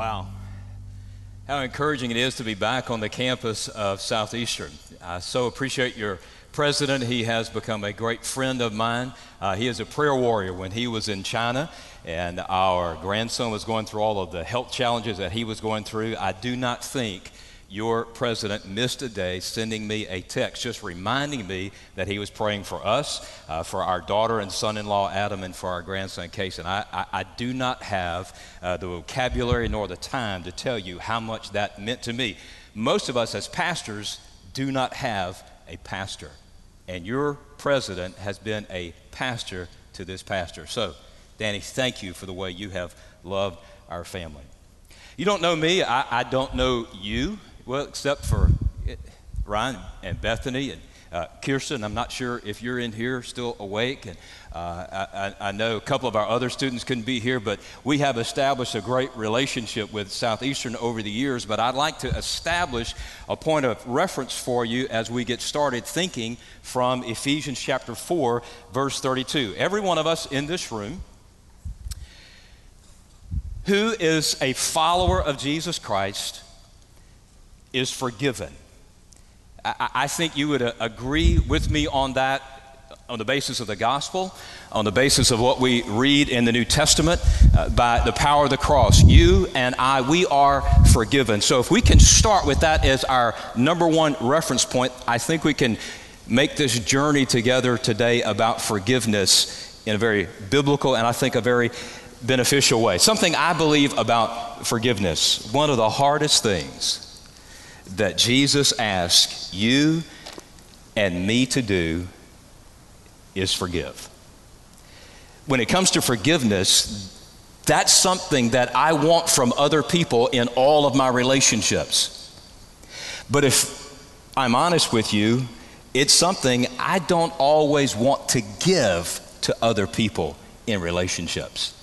Wow. How encouraging it is to be back on the campus of Southeastern. I so appreciate your president. He has become a great friend of mine. Uh, he is a prayer warrior. When he was in China and our grandson was going through all of the health challenges that he was going through, I do not think your president missed a day sending me a text just reminding me that he was praying for us, uh, for our daughter and son in law Adam, and for our grandson Case. And I, I, I do not have uh, the vocabulary nor the time to tell you how much that meant to me. Most of us as pastors do not have a pastor, and your president has been a pastor to this pastor. So, Danny, thank you for the way you have loved our family. You don't know me, I, I don't know you well, except for Ryan and Bethany and uh, Kirsten. I'm not sure if you're in here still awake. And uh, I, I, know a couple of our other students couldn't be here, but we have established a great relationship with Southeastern over the years. But I'd like to establish a point of reference for you as we get started thinking from Ephesians chapter 4, verse 32. Every one of us in this room who is a follower of Jesus Christ is forgiven. I, I think you would uh, agree with me on that on the basis of the gospel, on the basis of what we read in the New Testament, uh, by the power of the cross. You and I, we are forgiven. So if we can start with that as our number one reference point, I think we can make this journey together today about forgiveness in a very biblical and I think a very beneficial way. Something I believe about forgiveness. One of the hardest things that Jesus asks you and me to do is forgive. When it comes to forgiveness, that's something that I want from other people in all of my relationships. But if I'm honest with you, it's something I don't always want to give to other people in relationships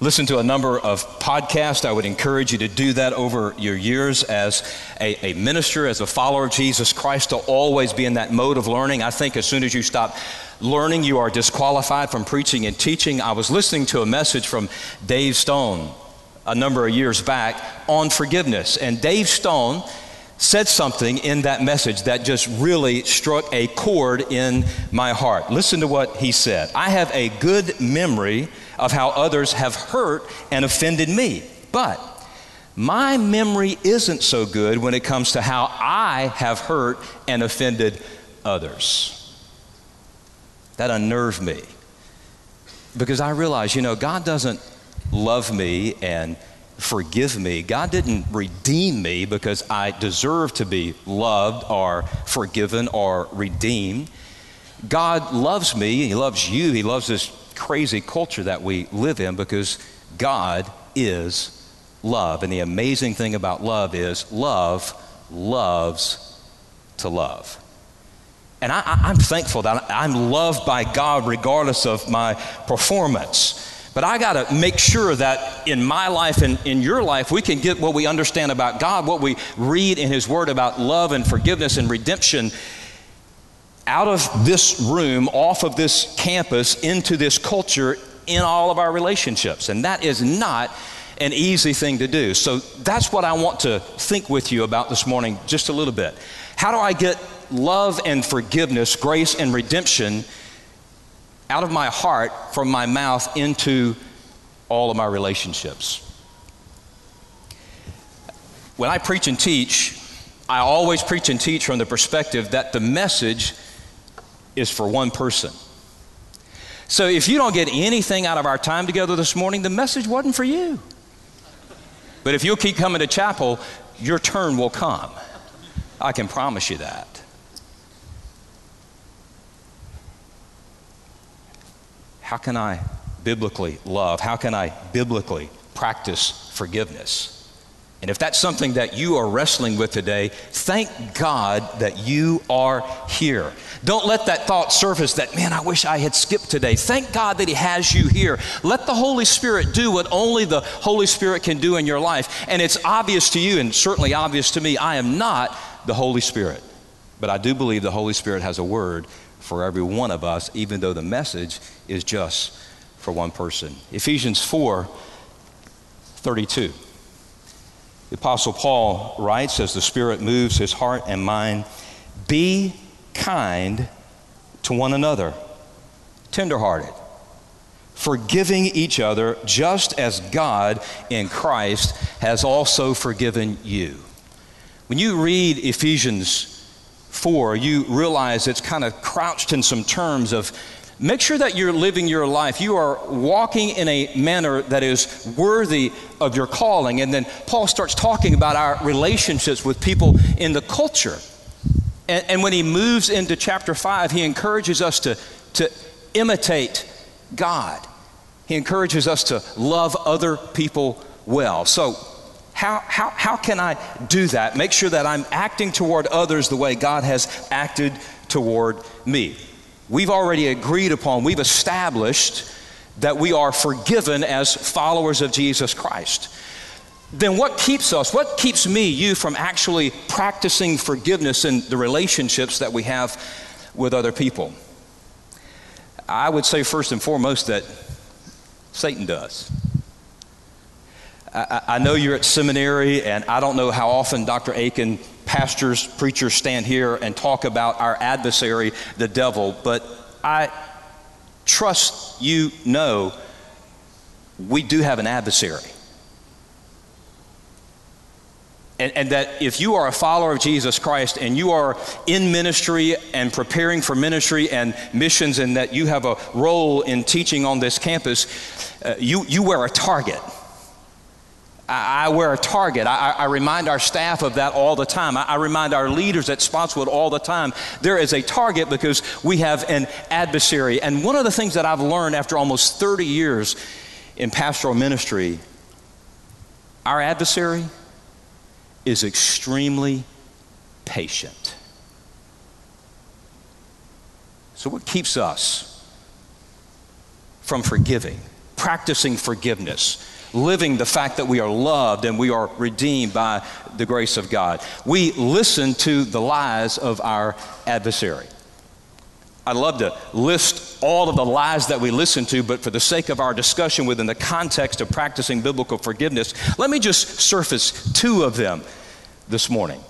listen to a number of podcasts. I would encourage you to do that over your years as a, a, minister, as a follower of Jesus Christ, to always be in that mode of learning. I think as soon as you stop learning, you are disqualified from preaching and teaching. I was listening to a message from Dave Stone a number of years back on forgiveness, and Dave Stone said something in that message that just really struck a chord in my heart. Listen to what he said. I have a good memory of how others have hurt and offended me. But my memory isn't so good when it comes to how I have hurt and offended others. That unnerved me because I realized, you know, God doesn't love me and forgive me. God didn't redeem me because I deserve to be loved or forgiven or redeemed. God loves me, He loves you, He loves this crazy culture that we live in because God is love. And the amazing thing about love is love loves to love. And I, am thankful that I'm loved by God regardless of my performance. But I got to make sure that in my life and in your life, we can get what we understand about God, what we read in His Word about love and forgiveness and redemption out of this room, off of this campus, into this culture in all of our relationships. And that is not an easy thing to do. So that's what I want to think with you about this morning just a little bit. How do I get love and forgiveness, grace and redemption out of my heart, from my mouth, into all of my relationships? When I preach and teach, I always preach and teach from the perspective that the message is for one person. So if you don't get anything out of our time together this morning, the message wasn't for you. But if you'll keep coming to chapel, your turn will come. I can promise you that. How can I biblically love? How can I biblically practice forgiveness? And if that's something that you are wrestling with today, thank God that you are here. Don't let that thought surface that, man, I wish I had skipped today. Thank God that He has you here. Let the Holy Spirit do what only the Holy Spirit can do in your life. And it's obvious to you, and certainly obvious to me, I am not the Holy Spirit. But I do believe the Holy Spirit has a word for every one of us, even though the message is just for one person. Ephesians 4 32. The Apostle Paul writes, as the Spirit moves his heart and mind, be kind to one another, tenderhearted, forgiving each other, just as God in Christ has also forgiven you. When you read Ephesians 4, you realize it's kind of crouched in some terms of Make sure that you're living your life. You are walking in a manner that is worthy of your calling. And then Paul starts talking about our relationships with people in the culture. And, and when he moves into chapter 5, he encourages us to, to imitate God. He encourages us to love other people well. So, how, how, how can I do that? Make sure that I'm acting toward others the way God has acted toward me we've already agreed upon, we've established that we are forgiven as followers of Jesus Christ. Then what keeps us, what keeps me, you, from actually practicing forgiveness in the relationships that we have with other people? I would say, first and foremost, that Satan does. I, I know you're at seminary, and I don't know how often Dr. Akin pastors, preachers stand here and talk about our adversary, the devil, but I trust you know we do have an adversary. And, and, that if you are a follower of Jesus Christ and you are in ministry and preparing for ministry and missions, and that you have a role in teaching on this campus, uh, you, you wear a target. I, wear a target. I, I, remind our staff of that all the time. I, I, remind our leaders at Spotswood all the time. There is a target because we have an adversary. And one of the things that I've learned after almost 30 years in pastoral ministry, our adversary is extremely patient. So, what keeps us from forgiving, practicing forgiveness? Living the fact that we are loved and we are redeemed by the grace of God. We listen to the lies of our adversary. I'd love to list all of the lies that we listen to, but for the sake of our discussion within the context of practicing biblical forgiveness, let me just surface two of them this morning.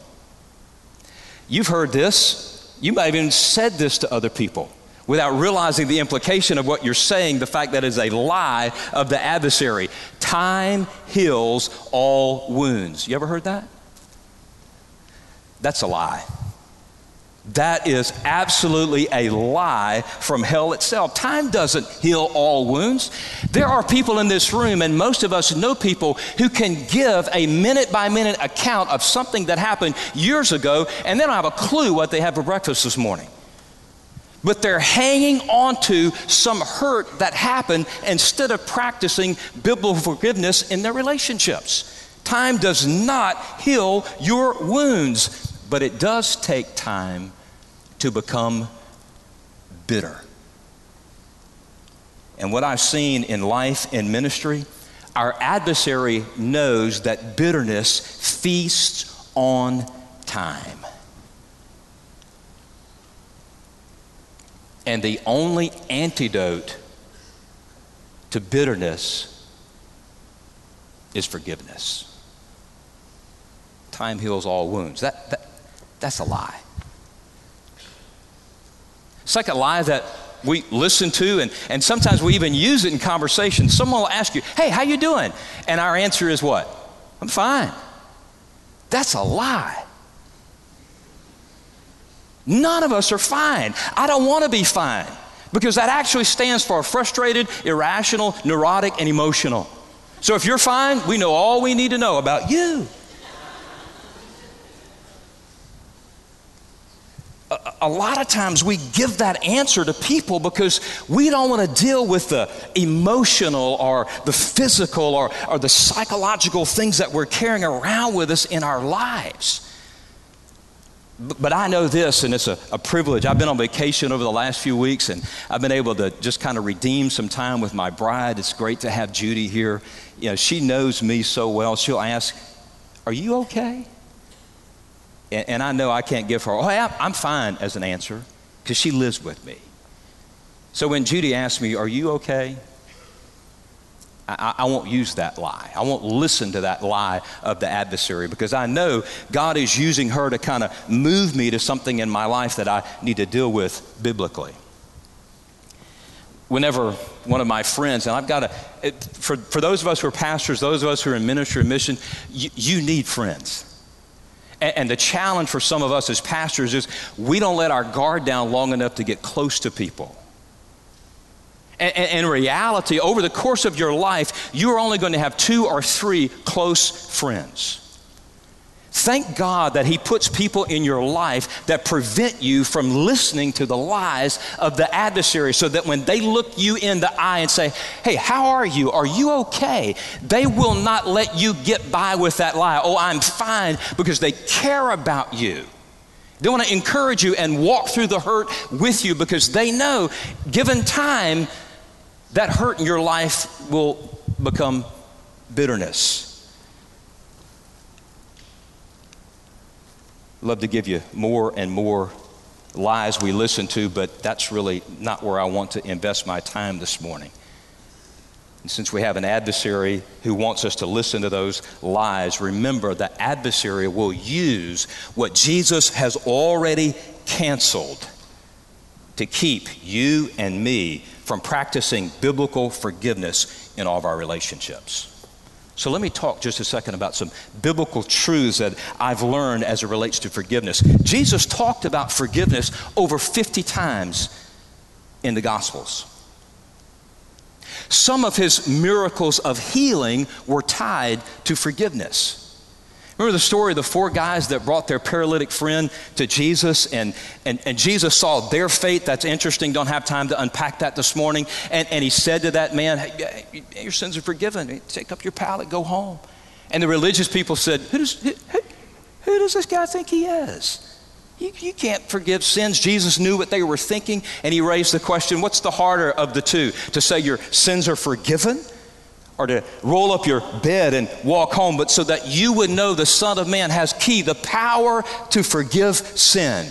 You've heard this, you might have even said this to other people without realizing the implication of what you're saying, the fact that is a lie of the adversary. Time heals all wounds. You ever heard that? That's a lie. That is absolutely a lie from hell itself. Time doesn't heal all wounds. There are people in this room, and most of us know people who can give a minute by minute account of something that happened years ago, and they don't have a clue what they had for breakfast this morning but they're hanging on to some hurt that happened instead of practicing biblical forgiveness in their relationships. Time does not heal your wounds, but it does take time to become bitter. And what I've seen in life and ministry, our adversary knows that bitterness feasts on time. And the only antidote to bitterness is forgiveness. Time heals all wounds. That, that, that's a lie. Second lie that we listen to and, and sometimes we even use it in conversation. Someone will ask you, hey, how you doing? And our answer is what? I'm fine. That's a lie. None of us are fine. I don't want to be fine because that actually stands for frustrated, irrational, neurotic, and emotional. So if you're fine, we know all we need to know about you. A, lot of times we give that answer to people because we don't want to deal with the emotional or the physical or, or the psychological things that we're carrying around with us in our lives. But I know this, and it's a, a, privilege. I've been on vacation over the last few weeks, and I've been able to just kind of redeem some time with my bride. It's great to have Judy here. You know, she knows me so well. She'll ask, Are you okay? And, and I know I can't give her, Oh, I'm fine as an answer, because she lives with me. So when Judy asks me, Are you okay? I, I, won't use that lie. I won't listen to that lie of the adversary because I know God is using her to kind of move me to something in my life that I need to deal with biblically. Whenever one of my friends, and I've got to, for, for those of us who are pastors, those of us who are in ministry and mission, you, you need friends. And, and the challenge for some of us as pastors is we don't let our guard down long enough to get close to people. In reality, over the course of your life, you're only going to have two or three close friends. Thank God that He puts people in your life that prevent you from listening to the lies of the adversary so that when they look you in the eye and say, Hey, how are you? Are you okay? They will not let you get by with that lie. Oh, I'm fine because they care about you. They want to encourage you and walk through the hurt with you because they know, given time, that hurt in your life will become bitterness. Love to give you more and more lies we listen to, but that's really not where I want to invest my time this morning. And since we have an adversary who wants us to listen to those lies, remember the adversary will use what Jesus has already canceled to keep you and me from practicing biblical forgiveness in all of our relationships. So let me talk just a second about some biblical truths that I've learned as it relates to forgiveness. Jesus talked about forgiveness over 50 times in the Gospels. Some of his miracles of healing were tied to forgiveness. Remember the story of the four guys that brought their paralytic friend to Jesus, and, and, and Jesus saw their fate. That's interesting. Don't have time to unpack that this morning. And, and he said to that man, hey, Your sins are forgiven. Take up your pallet, go home. And the religious people said, Who does, who, who does this guy think he is? You, you can't forgive sins. Jesus knew what they were thinking, and he raised the question what's the harder of the two? To say your sins are forgiven? Or to roll up your bed and walk home, but so that you would know the Son of Man has key, the power to forgive sin.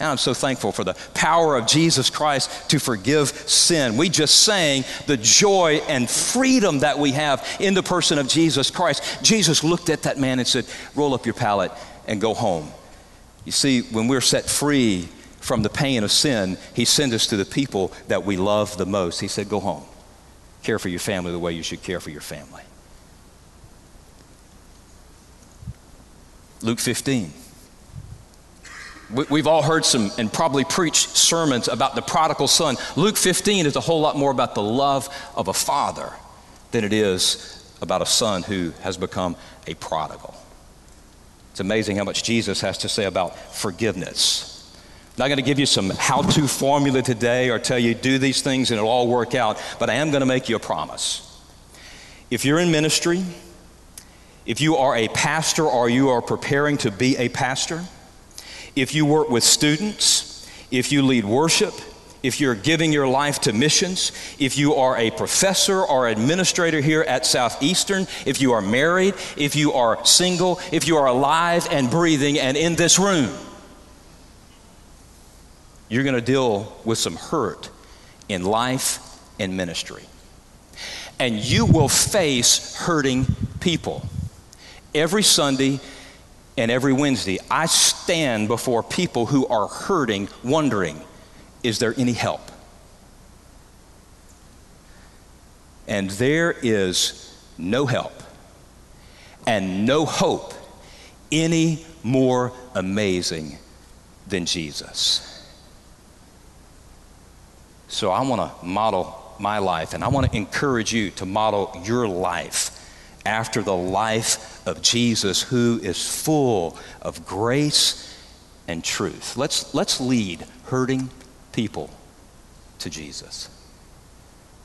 And I'm so thankful for the power of Jesus Christ to forgive sin. We just sang the joy and freedom that we have in the person of Jesus Christ. Jesus looked at that man and said, Roll up your pallet and go home. You see, when we're set free from the pain of sin, He sent us to the people that we love the most. He said, Go home. Care for your family the way you should care for your family. Luke 15. We've all heard some and probably preached sermons about the prodigal son. Luke 15 is a whole lot more about the love of a father than it is about a son who has become a prodigal. It's amazing how much Jesus has to say about forgiveness. I'm not going to give you some how to formula today or tell you do these things and it'll all work out, but I am going to make you a promise. If you're in ministry, if you are a pastor or you are preparing to be a pastor, if you work with students, if you lead worship, if you're giving your life to missions, if you are a professor or administrator here at Southeastern, if you are married, if you are single, if you are alive and breathing and in this room, you're going to deal with some hurt in life and ministry. And you will face hurting people. Every Sunday and every Wednesday, I stand before people who are hurting, wondering, is there any help? And there is no help and no hope any more amazing than Jesus. So I want to model my life, and I want to encourage you to model your life after the life of Jesus, who is full of grace and truth. Let's, let's lead hurting people to Jesus.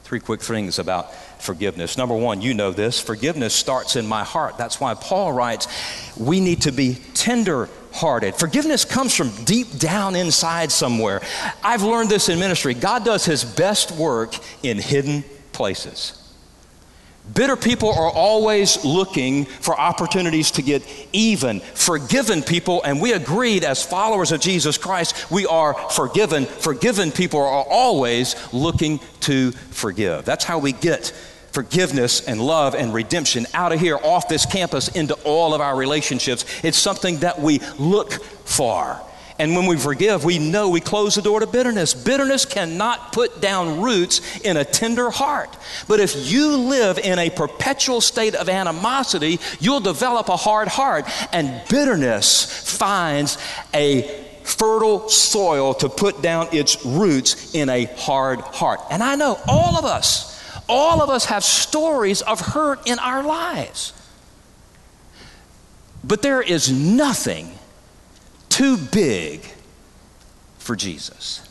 Three quick things about forgiveness. Number one, you know this forgiveness starts in my heart. That's why Paul writes, we need to be tender hearted. Forgiveness comes from deep down inside somewhere. I've learned this in ministry. God does his best work in hidden places. Bitter people are always looking for opportunities to get even. Forgiven people, and we agreed as followers of Jesus Christ, we are forgiven. Forgiven people are always looking to forgive. That's how we get forgiveness and love and redemption out of here, off this campus, into all of our relationships. It's something that we look for. And when we forgive, we know we close the door to bitterness. Bitterness cannot put down roots in a tender heart. But if you live in a perpetual state of animosity, you'll develop a hard heart. And bitterness finds a fertile soil to put down its roots in a hard heart. And I know all of us, all of us have stories of hurt in our lives. But there is nothing too big for Jesus.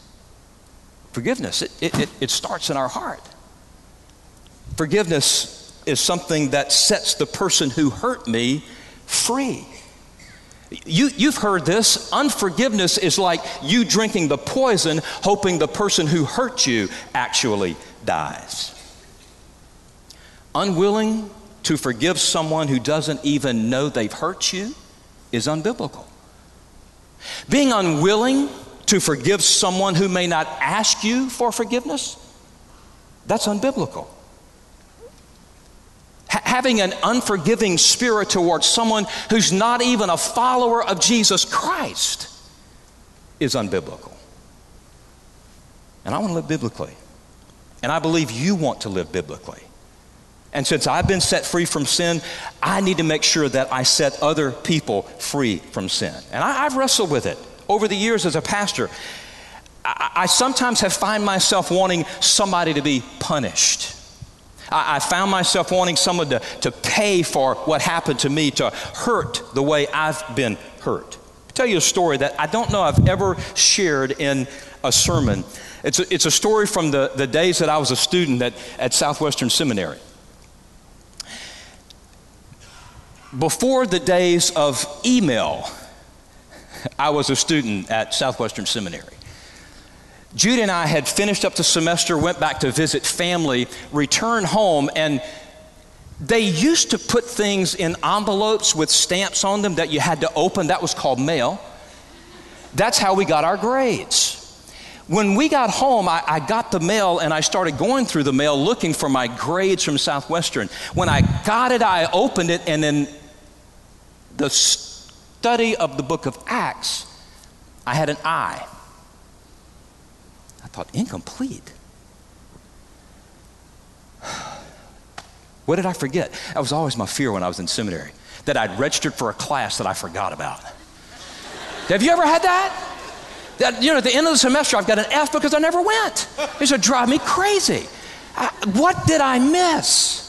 Forgiveness, it, it, it starts in our heart. Forgiveness is something that sets the person who hurt me free. You, you've heard this. Unforgiveness is like you drinking the poison, hoping the person who hurt you actually dies. Unwilling to forgive someone who doesn't even know they've hurt you is unbiblical. Being unwilling to forgive someone who may not ask you for forgiveness, that's unbiblical. Having an unforgiving spirit towards someone who's not even a follower of Jesus Christ is unbiblical. And I want to live biblically. And I believe you want to live biblically. And since I've been set free from sin, I need to make sure that I set other people free from sin. And I, have wrestled with it over the years as a pastor. I, I sometimes have found myself wanting somebody to be punished. I, I found myself wanting someone to, to pay for what happened to me, to hurt the way I've been hurt. I'll tell you a story that I don't know I've ever shared in a sermon. It's a, it's a story from the, the days that I was a student at, at Southwestern Seminary. Before the days of email, I was a student at Southwestern Seminary. Judy and I had finished up the semester, went back to visit family, returned home, and they used to put things in envelopes with stamps on them that you had to open. That was called mail. That's how we got our grades. When we got home, I, I, got the mail and I started going through the mail looking for my grades from Southwestern. When I got it, I opened it, and then the study of the book of Acts, I had an eye. I thought, incomplete. What did I forget? That was always my fear when I was in seminary, that I'd registered for a class that I forgot about. Have you ever had that? That, you know, at the end of the semester, I've got an F because I never went. It to drive me crazy. I, what did I miss?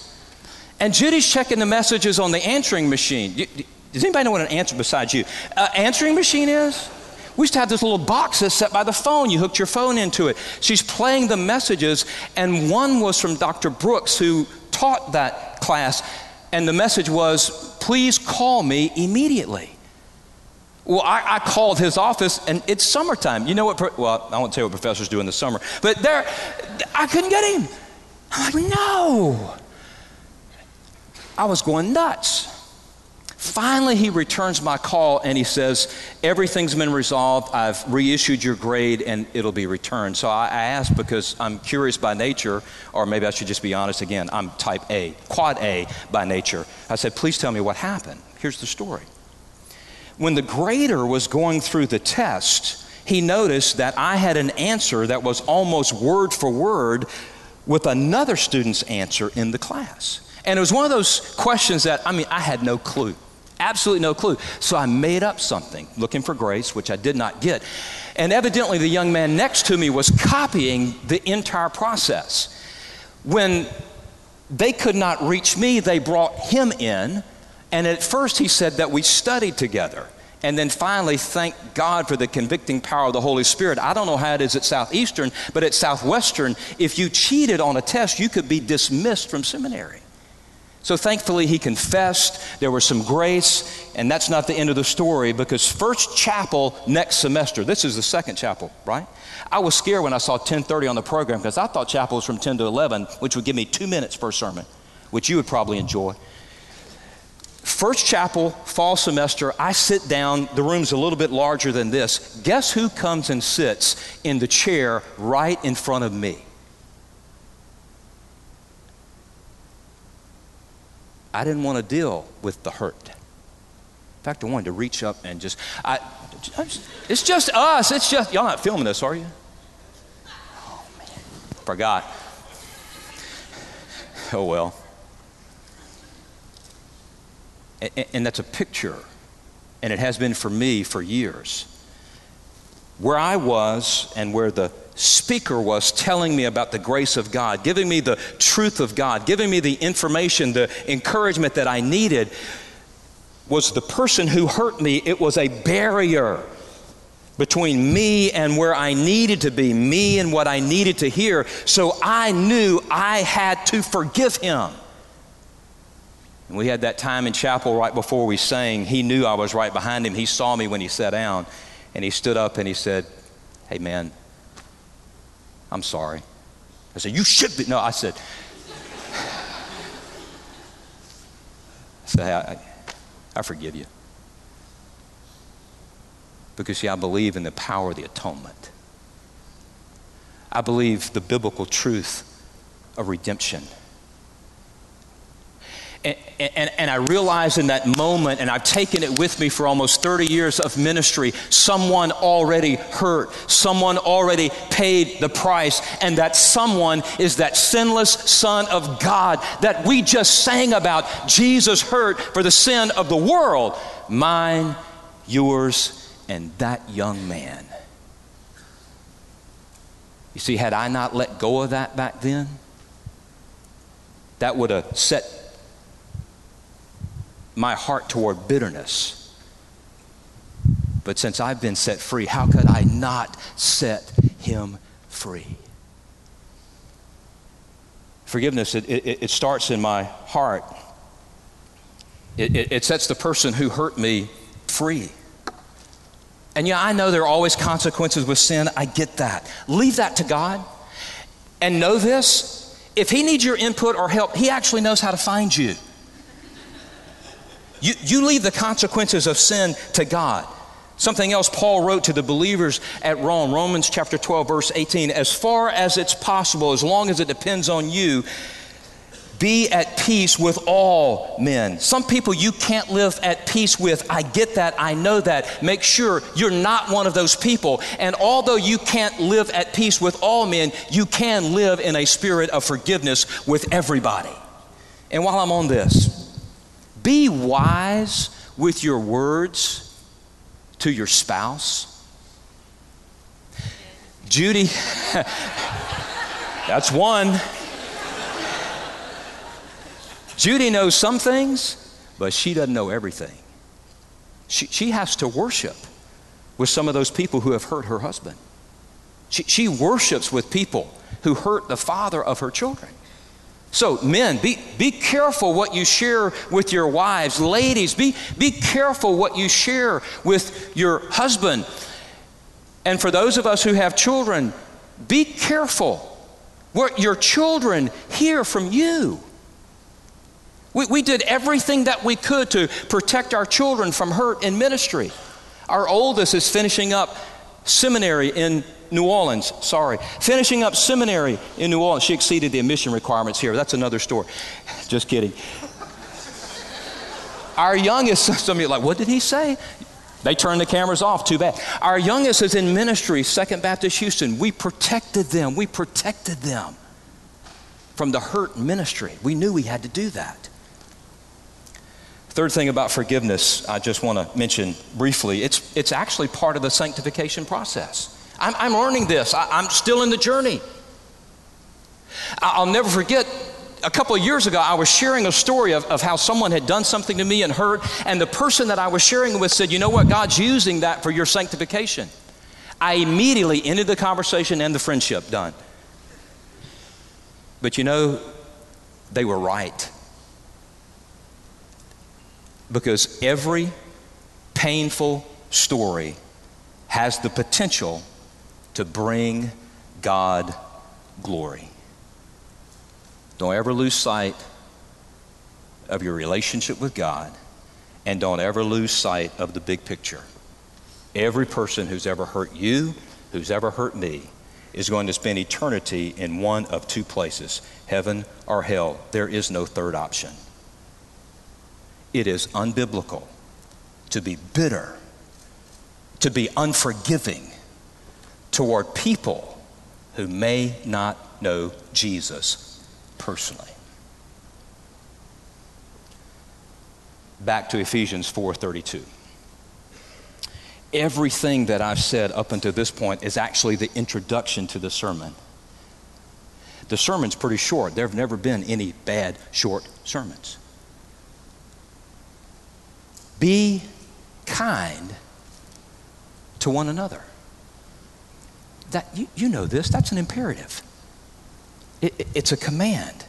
And Judy's checking the messages on the answering machine. Does anybody know what an answer besides you? Uh, answering machine is? We used to have this little box that's set by the phone. You hooked your phone into it. She's playing the messages, and one was from Dr. Brooks, who taught that class. And the message was, Please call me immediately. Well, I, I, called his office, and it's summertime. You know what? Well, I won't tell you what professors do in the summer, but there, I couldn't get him. I'm like, no. I was going nuts. Finally, he returns my call and he says, Everything's been resolved. I've reissued your grade and it'll be returned. So I asked because I'm curious by nature, or maybe I should just be honest again. I'm type A, quad A by nature. I said, Please tell me what happened. Here's the story. When the grader was going through the test, he noticed that I had an answer that was almost word for word with another student's answer in the class. And it was one of those questions that, I mean, I had no clue. Absolutely no clue. So I made up something looking for grace, which I did not get. And evidently, the young man next to me was copying the entire process. When they could not reach me, they brought him in. And at first, he said that we studied together. and then finally thank God for the convicting power of the Holy Spirit. I don't know how it is at Southeastern, but at Southwestern, if you cheated on a test, you could be dismissed from seminary. So thankfully, he confessed. There was some grace, and that's not the end of the story because first chapel next semester. This is the second chapel, right? I was scared when I saw 10:30 on the program because I thought chapel was from 10 to 11, which would give me two minutes per sermon, which you would probably enjoy. First chapel, fall semester, I sit down. The room's a little bit larger than this. Guess who comes and sits in the chair right in front of me? I didn't want to deal with the hurt. In fact, I wanted to reach up and just, I, it's just us. It's just, y'all not filming this, are you? Oh, man. Forgot. Oh, well. And, and that's a picture, and it has been for me for years. Where I was and where the speaker was telling me about the grace of God, giving me the truth of God, giving me the information, the encouragement that I needed, was the person who hurt me. It was a barrier between me and where I needed to be, me and what I needed to hear. So I knew I had to forgive him. And we had that time in chapel right before we sang. He knew I was right behind him. He saw me when he sat down, and he stood up and he said, Hey, man, I'm sorry. I said, You should be. No, I said, I said, hey, I, I forgive you. Because, see, I believe in the power of the atonement. I believe the biblical truth of redemption. And, and, and, I realized in that moment, and I've taken it with me for almost 30 years of ministry, someone already hurt, someone already paid the price, and that someone is that sinless Son of God that we just sang about. Jesus hurt for the sin of the world, mine, yours, and that young man. You see, had I not let go of that back then, that would have set my heart toward bitterness. But since I've been set free, how could I not set him free? Forgiveness, it, it, it starts in my heart. It, it, it sets the person who hurt me free. And yeah, I know there are always consequences with sin. I get that. Leave that to God. And know this if He needs your input or help, He actually knows how to find you. You, you leave the consequences of sin to God. Something else Paul wrote to the believers at Rome, Romans chapter 12, verse 18. As far as it's possible, as long as it depends on you, be at peace with all men. Some people you can't live at peace with. I get that. I know that. Make sure you're not one of those people. And although you can't live at peace with all men, you can live in a spirit of forgiveness with everybody. And while I'm on this, be wise with your words to your spouse. Judy, that's one. Judy knows some things, but she doesn't know everything. She, she has to worship with some of those people who have hurt her husband. She, she worships with people who hurt the father of her children. So, men, be, be careful what you share with your wives. Ladies, be, be careful what you share with your husband. And for those of us who have children, be careful what your children hear from you. We, we did everything that we could to protect our children from hurt in ministry. Our oldest is finishing up seminary in New Orleans, sorry. Finishing up seminary in New Orleans. She exceeded the admission requirements here. That's another story. Just kidding. Our youngest, some of you are like, what did he say? They turned the cameras off, too bad. Our youngest is in ministry, Second Baptist Houston. We protected them. We protected them from the hurt ministry. We knew we had to do that. Third thing about forgiveness, I just want to mention briefly it's, it's actually part of the sanctification process. I'm, I'm learning this, I, I'm still in the journey. I'll never forget a couple of years ago, I was sharing a story of, of how someone had done something to me and hurt, and the person that I was sharing with said, You know what? God's using that for your sanctification. I immediately ended the conversation and the friendship. Done. But you know, they were right. Because every painful story has the potential to bring God glory. Don't ever lose sight of your relationship with God, and don't ever lose sight of the big picture. Every person who's ever hurt you, who's ever hurt me, is going to spend eternity in one of two places heaven or hell. There is no third option. It is unbiblical to be bitter, to be unforgiving toward people who may not know Jesus personally. Back to Ephesians 4:32. Everything that I've said up until this point is actually the introduction to the sermon. The sermon's pretty short. There have never been any bad short sermons. Be kind to one another. That, you, you know this, that's an imperative. It, it's a command.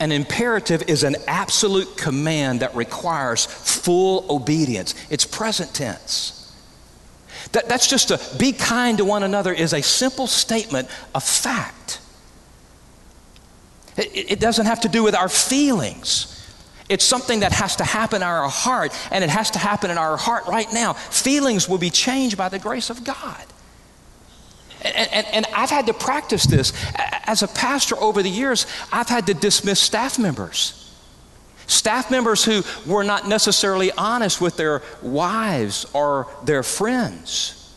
An imperative is an absolute command that requires full obedience. It's present tense. That, that's just a be kind to one another is a simple statement of fact. It, it doesn't have to do with our feelings. It's something that has to happen in our heart, and it has to happen in our heart right now. Feelings will be changed by the grace of God. And, and, and, I've had to practice this. As a pastor over the years, I've had to dismiss staff members. Staff members who were not necessarily honest with their wives or their friends.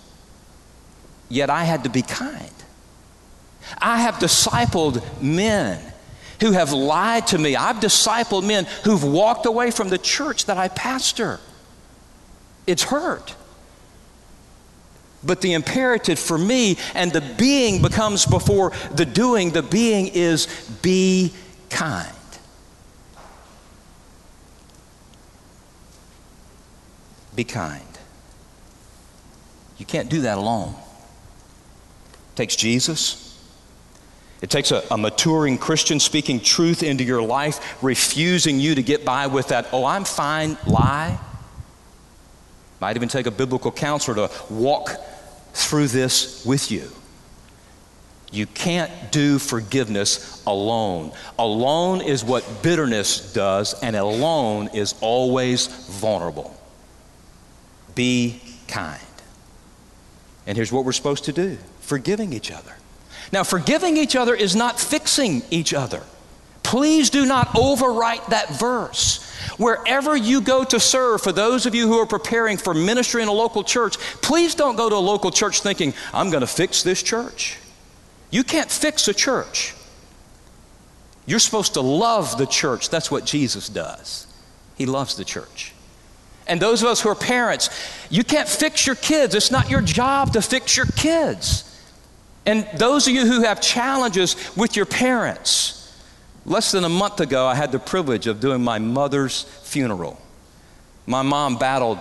Yet I had to be kind. I have discipled men who have lied to me. I've discipled men who've walked away from the church that I pastor. It's hurt. But the imperative for me and the being becomes before the doing. The being is be kind. Be kind. You can't do that alone. It takes Jesus. It takes a, a, maturing Christian speaking truth into your life, refusing you to get by with that, oh, I'm fine lie. Might even take a biblical counselor to walk through this with you. You can't do forgiveness alone. Alone is what bitterness does, and alone is always vulnerable. Be kind. And here's what we're supposed to do forgiving each other. Now, forgiving each other is not fixing each other. Please do not overwrite that verse. Wherever you go to serve, for those of you who are preparing for ministry in a local church, please don't go to a local church thinking, I'm going to fix this church. You can't fix a church. You're supposed to love the church. That's what Jesus does. He loves the church. And those of us who are parents, you can't fix your kids. It's not your job to fix your kids. And those of you who have challenges with your parents, Less than a month ago, I had the privilege of doing my mother's funeral. My mom battled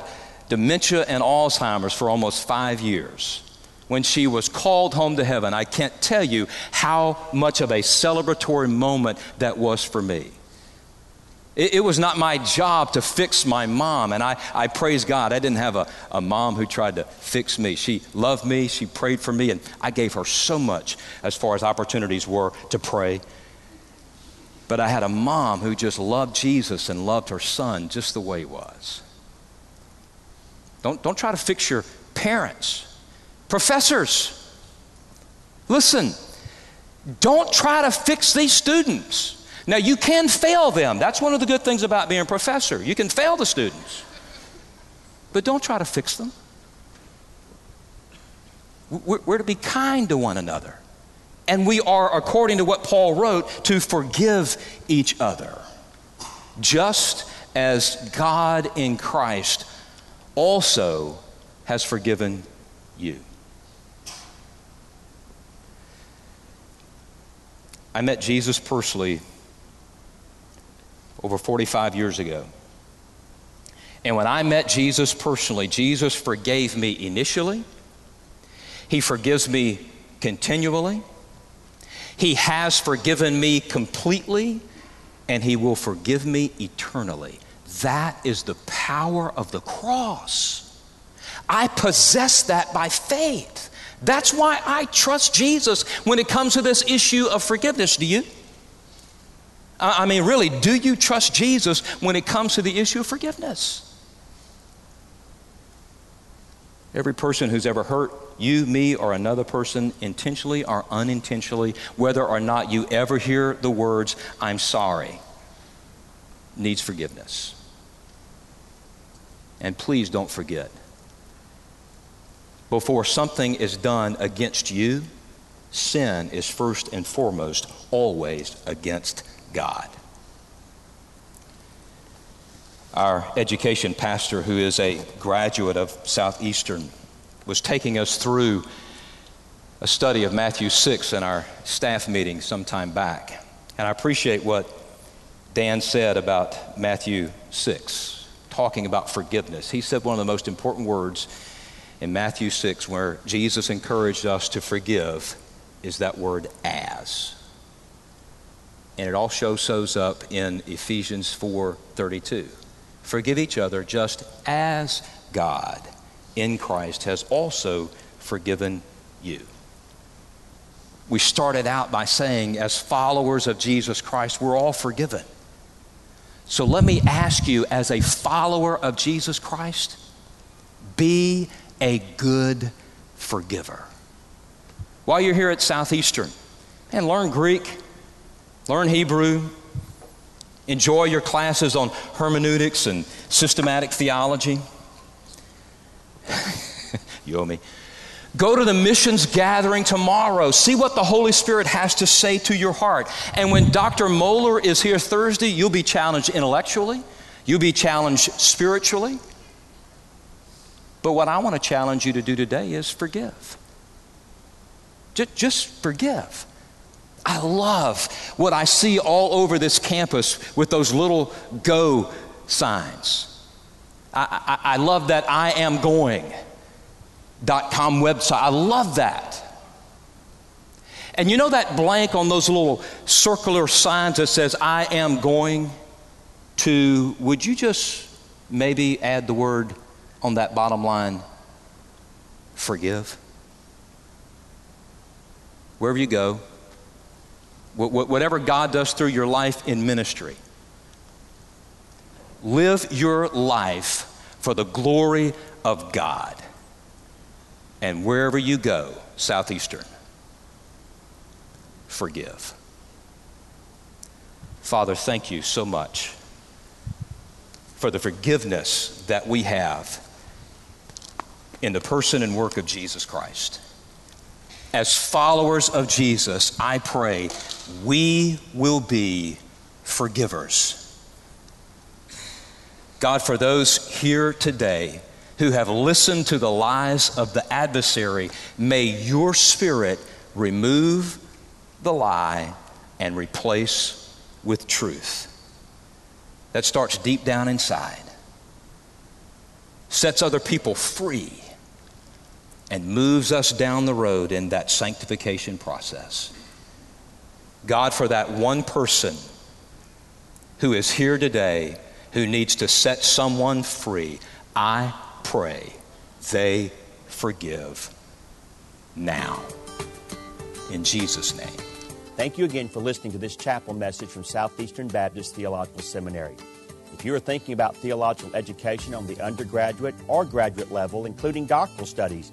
dementia and Alzheimer's for almost five years. When she was called home to heaven, I can't tell you how much of a celebratory moment that was for me. It, it was not my job to fix my mom, and I, I praise God. I didn't have a, a mom who tried to fix me. She loved me, she prayed for me, and I gave her so much as far as opportunities were to pray but I had a mom who just loved Jesus and loved her son just the way he was. Don't, don't try to fix your parents. Professors, listen, don't try to fix these students. Now, you can fail them. That's one of the good things about being a professor. You can fail the students, but don't try to fix them. We're, we're to be kind to one another. And we are, according to what Paul wrote, to forgive each other. Just as God in Christ also has forgiven you. I met Jesus personally over 45 years ago. And when I met Jesus personally, Jesus forgave me initially, He forgives me continually, He has forgiven me completely, and He will forgive me eternally. That is the power of the cross. I possess that by faith. That's why I trust Jesus when it comes to this issue of forgiveness. Do you? I mean, really, do you trust Jesus when it comes to the issue of forgiveness? Every person who's ever hurt you, me, or another person, intentionally or unintentionally, whether or not you ever hear the words, I'm sorry, needs forgiveness. And please don't forget before something is done against you, sin is first and foremost always against God. Our education pastor, who is a graduate of Southeastern, was taking us through a study of Matthew 6 in our staff meeting some time back. And I appreciate what Dan said about Matthew 6, talking about forgiveness. He said one of the most important words in Matthew 6, where Jesus encouraged us to forgive, is that word as. And it also shows up in Ephesians 4:32. Forgive each other just as God in Christ has also forgiven you. We started out by saying, as followers of Jesus Christ, we're all forgiven. So let me ask you, as a follower of Jesus Christ, be a good forgiver. While you're here at Southeastern, and learn Greek, learn Hebrew, enjoy your classes on hermeneutics and systematic theology. you owe me. Go to the missions gathering tomorrow. See what the Holy Spirit has to say to your heart. And when Dr. Mohler is here Thursday, you'll be challenged intellectually, you'll be challenged spiritually, but what I want to challenge you to do today is forgive. Just, just forgive. I love what I see all over this campus with those little go signs. I, I, I love that I am going dot com website. I love that. And you know that blank on those little circular signs that says I am going to, would you just maybe add the word on that bottom line forgive. Wherever you go, whatever God does through your life in ministry, live your life for the glory of God. And wherever you go, Southeastern, forgive. Father, thank you so much for the forgiveness that we have in the person and work of Jesus Christ. As followers of Jesus, I pray we will be forgivers. God, for those here today who have listened to the lies of the adversary, may your spirit remove the lie and replace with truth. That starts deep down inside, sets other people free and moves us down the road in that sanctification process. God, for that one person who is here today who needs to set someone free, I pray they forgive now. In Jesus' name. Thank you again for listening to this chapel message from Southeastern Baptist Theological Seminary. If you are thinking about theological education on the undergraduate or graduate level, including doctoral studies,